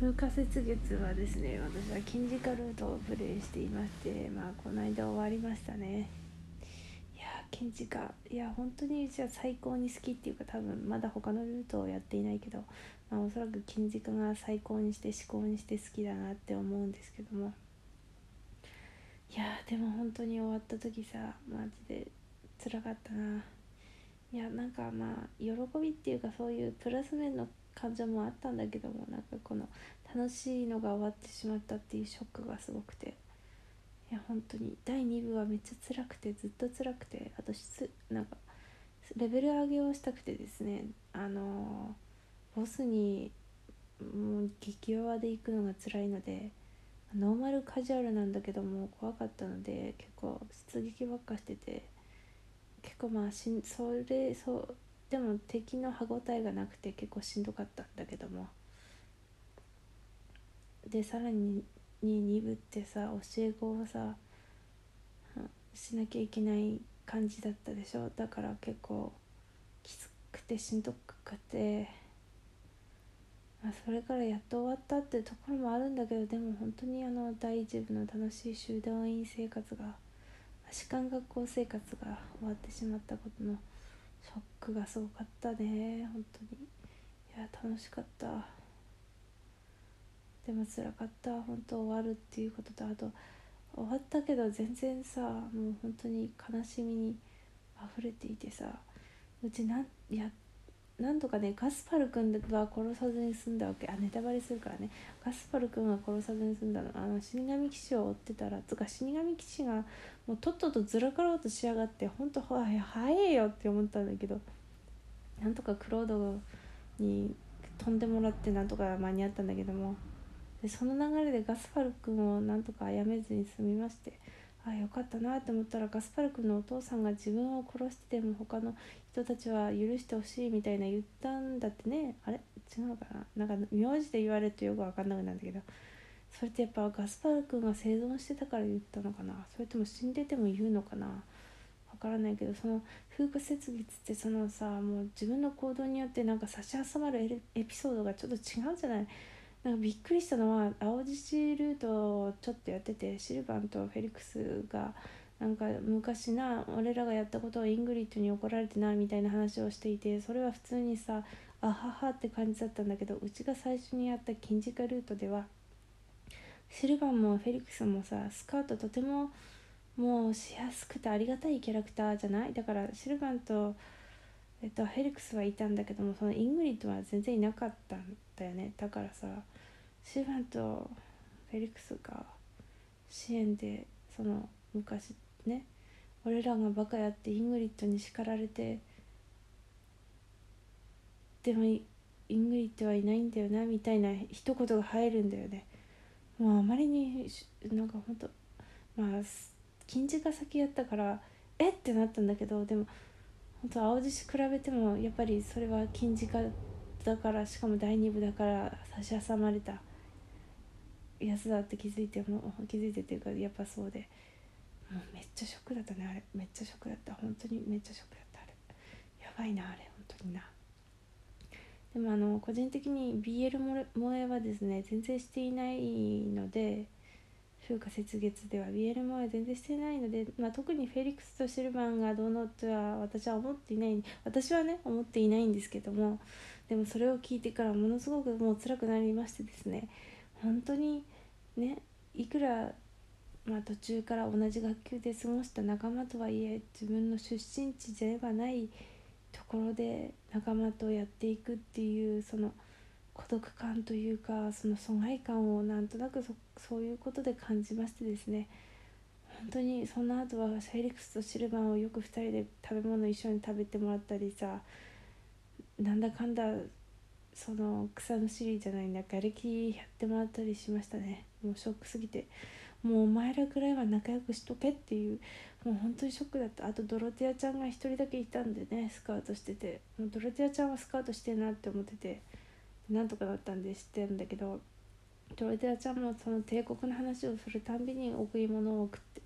風化雪月はですね私は金字カルートをプレイしていましてまあこの間終わりましたね。いや金字カいや本当にうちは最高に好きっていうか多分まだ他のルートをやっていないけど、まあ、おそらく金字カが最高にして至高にして好きだなって思うんですけども。いやでも本当に終わった時さマジで辛かったな。いやなんかまあ喜びっていうかそういうプラス面の感情もあったんだけどもなんかこの楽しいのが終わってしまったっていうショックがすごくて。いや本当に第2部はめっちゃ辛くてずっと辛くてあとなんかレベル上げをしたくてですねあのボスにもう激弱で行くのが辛いのでノーマルカジュアルなんだけども怖かったので結構出撃ばっかしてて結構まあしんそれそうでも敵の歯応えがなくて結構しんどかったんだけども。でさらに2部ってさ教え子をさしなきゃいけない感じだったでしょ。だから結構きつくてしんどくて、まあ、それからやっと終わったっていうところもあるんだけどでも本当にあの第一部の楽しい集団員生活が士官学校生活が終わってしまったことのショックがすごかったね本当に。いや楽しかった。でも辛かった。本当終わるっていうこととあと終わったけど全然さもう本当に悲しみに溢れていてさうちなんやなんとかねガスパル君は殺さずに済んだわけ。あネタバレするからね。ガスパル君は殺さずに済んだの。あの死神騎士を追ってたらつか死神騎士がもうとっととずらかろうとしやがって本当は早いよって思ったんだけどなんとかクロードに飛んでもらってなんとか間に合ったんだけども。でその流れでガスパル君をなんとか殺めずに済みまして。あよかったなって思ったらガスパル君のお父さんが自分を殺してでも他の人たちは許してほしいみたいな言ったんだってね。あれ？違うかな？なんか名字で言われるとよく分かんなくなるんだけどそれってやっぱガスパル君が生存してたから言ったのかな？それとも死んでても言うのかな？分からないけどその風花雪月ってそのさもう自分の行動によってなんか差し挟まるエピソードがちょっと違うじゃない？なんかびっくりしたのは青獅子ルートをちょっとやっててシルバンとフェリクスがなんか昔な俺らがやったことをイングリッドに怒られてなみたいな話をしていてそれは普通にさあははって感じだったんだけどうちが最初にやった金鹿ルートではシルバンもフェリクスもさスカウトとてももうしやすくてありがたいキャラクターじゃない？だからシルバンと、えっと、フェリクスはいたんだけどもそのイングリットは全然いなかったんだよね。だからさシルバンとフェリクスが支援でその昔ね俺らがバカやってイングリッドに叱られてでもイングリッドはいないんだよなみたいな一言が入るんだよね。もうあまりになんかほんとまあ金鹿が先やったからえってなったんだけどでも本当青獅子比べてもやっぱりそれは金鹿だからしかも第2部だから差し挟まれた。やつだって気づいても気づいてっていうかやっぱそうで。もうめっちゃショックだったねあれ。めっちゃショックだった。本当にめっちゃショックだったあれ。やばいなあれ。本当にな。でもあの個人的に BL 萌えはですね全然していないので風化雪月では BL 萌え全然してないので、まあ、特にフェリックスとシルバンがどうのとは私は思っていない私はね思っていないんですけどもでもそれを聞いてからものすごくもう辛くなりましてですね本当にねいくらまあ、途中から同じ学級で過ごした仲間とはいえ自分の出身地ではないところで仲間とやっていくっていうその孤独感というかその疎外感をなんとなくそういうことで感じましてですね本当にその後はフェリックスとシルバーをよく2人で食べ物一緒に食べてもらったりさなんだかんだその草のシリじゃないんだ瓦礫やってもらったりしましたね。もうショックすぎて。もうお前らぐらいは仲良くしとけっていうもう本当にショックだった。あとドロティアちゃんが1人だけいたんでねスカウトしてて。もうドロティアちゃんはスカウトしてんなって思ってて。なんとかだったんで知ってるんだけどドロテアちゃんもその帝国の話をするたんびに贈り物を送って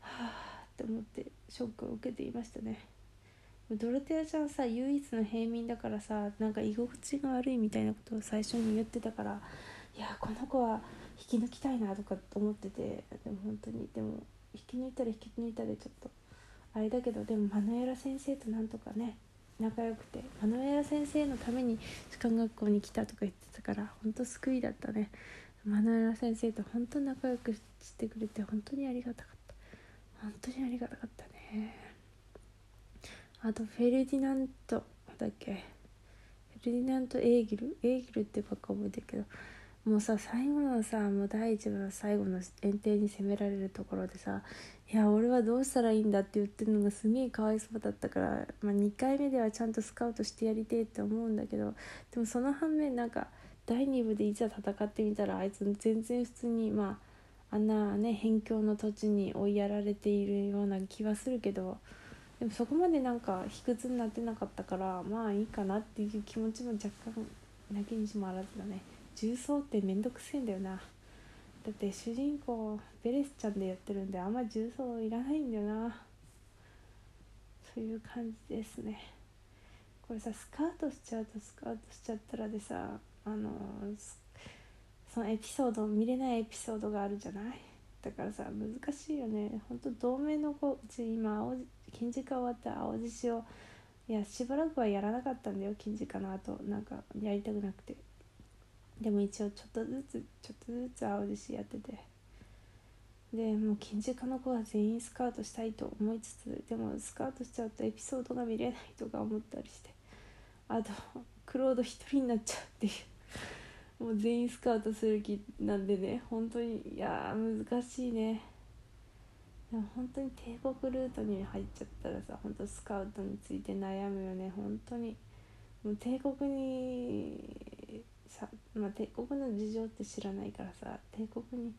はあって思ってショックを受けていましたね。ドロテアちゃんさ唯一の平民だからさなんか居心地が悪いみたいなことを最初に言ってたからいやこの子は引き抜きたいなとか思っててでも本当にでも引き抜いたら引き抜いたでちょっとあれだけどでもマヌエラ先生となんとかね仲良くてマヌエラ先生のために士官学校に来たとか言ってたから本当救いだったね。マヌエラ先生と本当仲良くしてくれて本当にありがたかった。本当にありがたかったね。あとフェルディナントだっけ？フェルディナント・エーギル？エーギルってばっか覚えてるけどもうさ最後のさもう第一部の最後の園庭に攻められるところでさいや俺はどうしたらいいんだって言ってるのがすげえかわいそうだったから、まあ、2回目ではちゃんとスカウトしてやりてえって思うんだけどでもその反面なんか第2部でいざ戦ってみたらあいつ全然普通にまああんなね辺境の土地に追いやられているような気はするけどでもそこまでなんか卑屈になってなかったからまあいいかなっていう気持ちも若干なきにしもあらずだね。重曹ってめんどくせえんだよな。だって主人公ベレスちゃんでやってるんであんま重曹いらないんだよな。そういう感じですね。これさスカウトしちゃうとスカウトしちゃったらでさあのそのエピソード見れないエピソードがあるじゃない？だからさ難しいよね。ほんと同盟の子うち今青金字化終わった青獅子をいやしばらくはやらなかったんだよ金字化の後。なんかやりたくなくて。でも一応ちょっとずつちょっとずつ青獅子やってて。でもう金字科の子は全員スカウトしたいと思いつつでもスカウトしちゃうとエピソードが見れないとか思ったりして。あとクロード一人になっちゃうっていう。もう全員スカウトする気なんでね。本当にいや難しいね。でも本当に帝国ルートに入っちゃったらさ本当スカウトについて悩むよね。本当に。もう帝国にさ、まあ、帝国の事情って知らないからさ帝国に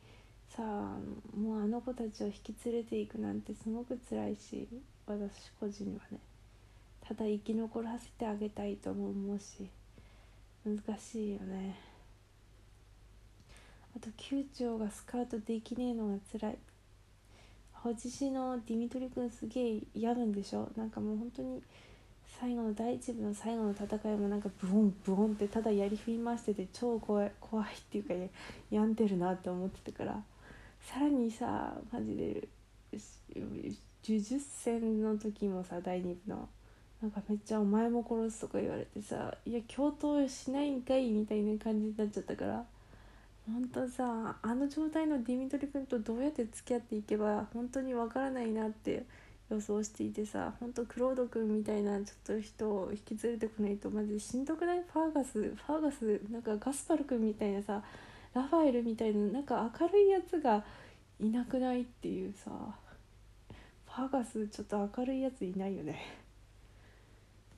さもうあの子たちを引き連れていくなんてすごく辛いし私個人はね。ただ生き残らせてあげたいとも思うし難しいよね。あと宮長がスカウトできねえのが辛い。青獅子のディミトリ君すげえ嫌なんでしょ？なんかもう本当に最後の第1部の最後の戦いもなんかブオンブオンってただやり振り回してて超怖い怖いっていうか病んでるなって思ってたからさらにさマジで呪術戦の時もさ第2部のなんかめっちゃ「お前も殺す」とか言われてさ「いや共闘しないんかい」みたいな感じになっちゃったから本当さあの状態のディミトリ君とどうやって付き合っていけば本当にわからないなって予想していてさほんとクロード君みたいなちょっと人を引き連れてこないとマジしんどくない？ファーガスファーガスなんかガスパル君みたいなさラファエルみたいななんか明るいやつがいなくないっていうさファーガスちょっと明るいやついないよね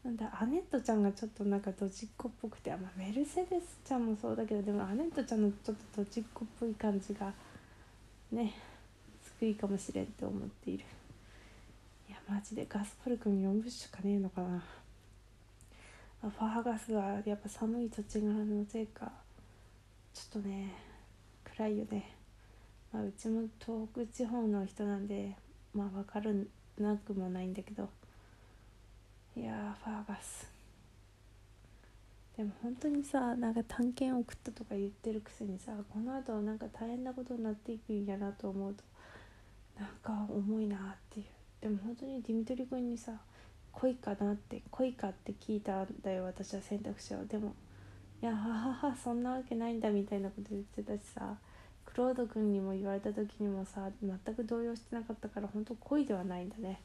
なんだアネットちゃんがちょっとなんかドジっ子っぽくて、まあ、メルセデスちゃんもそうだけどでもアネットちゃんのちょっとドジっ子っぽい感じがね救いかもしれんと思っている。マジでガスパル君4部しかねえのかな。ファーガスはやっぱ寒い土地柄のせいか。ちょっとね暗いよね、まあ、うちも東北地方の人なんでまあ分かるなくもないんだけど。いやファーガス。でも本当にさなんか探検送ったとか言ってるくせにさこの後なんか大変なことになっていくんやなと思うとなんか重いなっていう。でも本当にディミトリ君にさ恋かなって恋かって聞いたんだよ私は選択肢を。でもいやはははそんなわけないんだみたいなこと言ってたしさクロード君にも言われた時にもさ全く動揺してなかったから本当恋ではないんだね。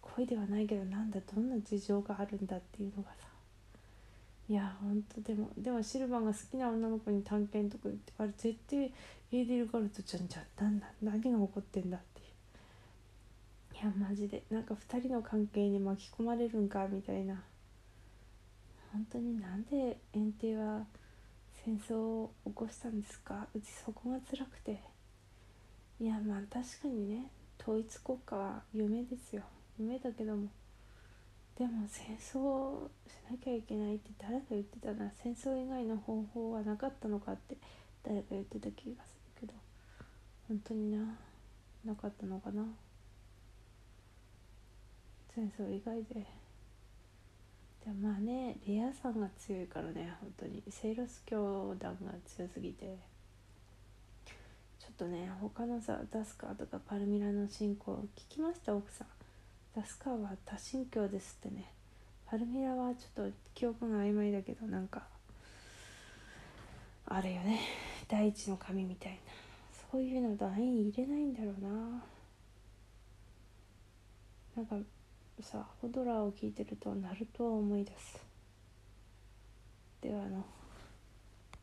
恋ではないけどなんだどんな事情があるんだっていうのがさ。いやほんとでもでもシルバーが好きな女の子に探検とか言ってあれ絶対エーディル・ガルトちゃんじゃんなんだ何が起こってんだっいやマジで。なんか2人の関係に巻き込まれるんかみたいな。本当になんで園庭は戦争を起こしたんですか？うちそこが辛くて。いやまあ確かにね統一国家は夢ですよ。夢だけども。でも戦争しなきゃいけないって誰か言ってたな戦争以外の方法はなかったのかって誰か言ってた気がするけど。本当にななかったのかな。戦争以外で。でまあねレアさんが強いからね本当に。セイロス教団が強すぎて。ちょっとね他のさダスカーとかパルミラの信仰聞きました奥さん。ダスカーは多神教ですってね。パルミラはちょっと記憶が曖昧だけどなんかあるよね。第一の神みたいな。そういうの団員入れないんだろうな。なんかさホドラーを聞いてるとナルトを思い出す。ではあの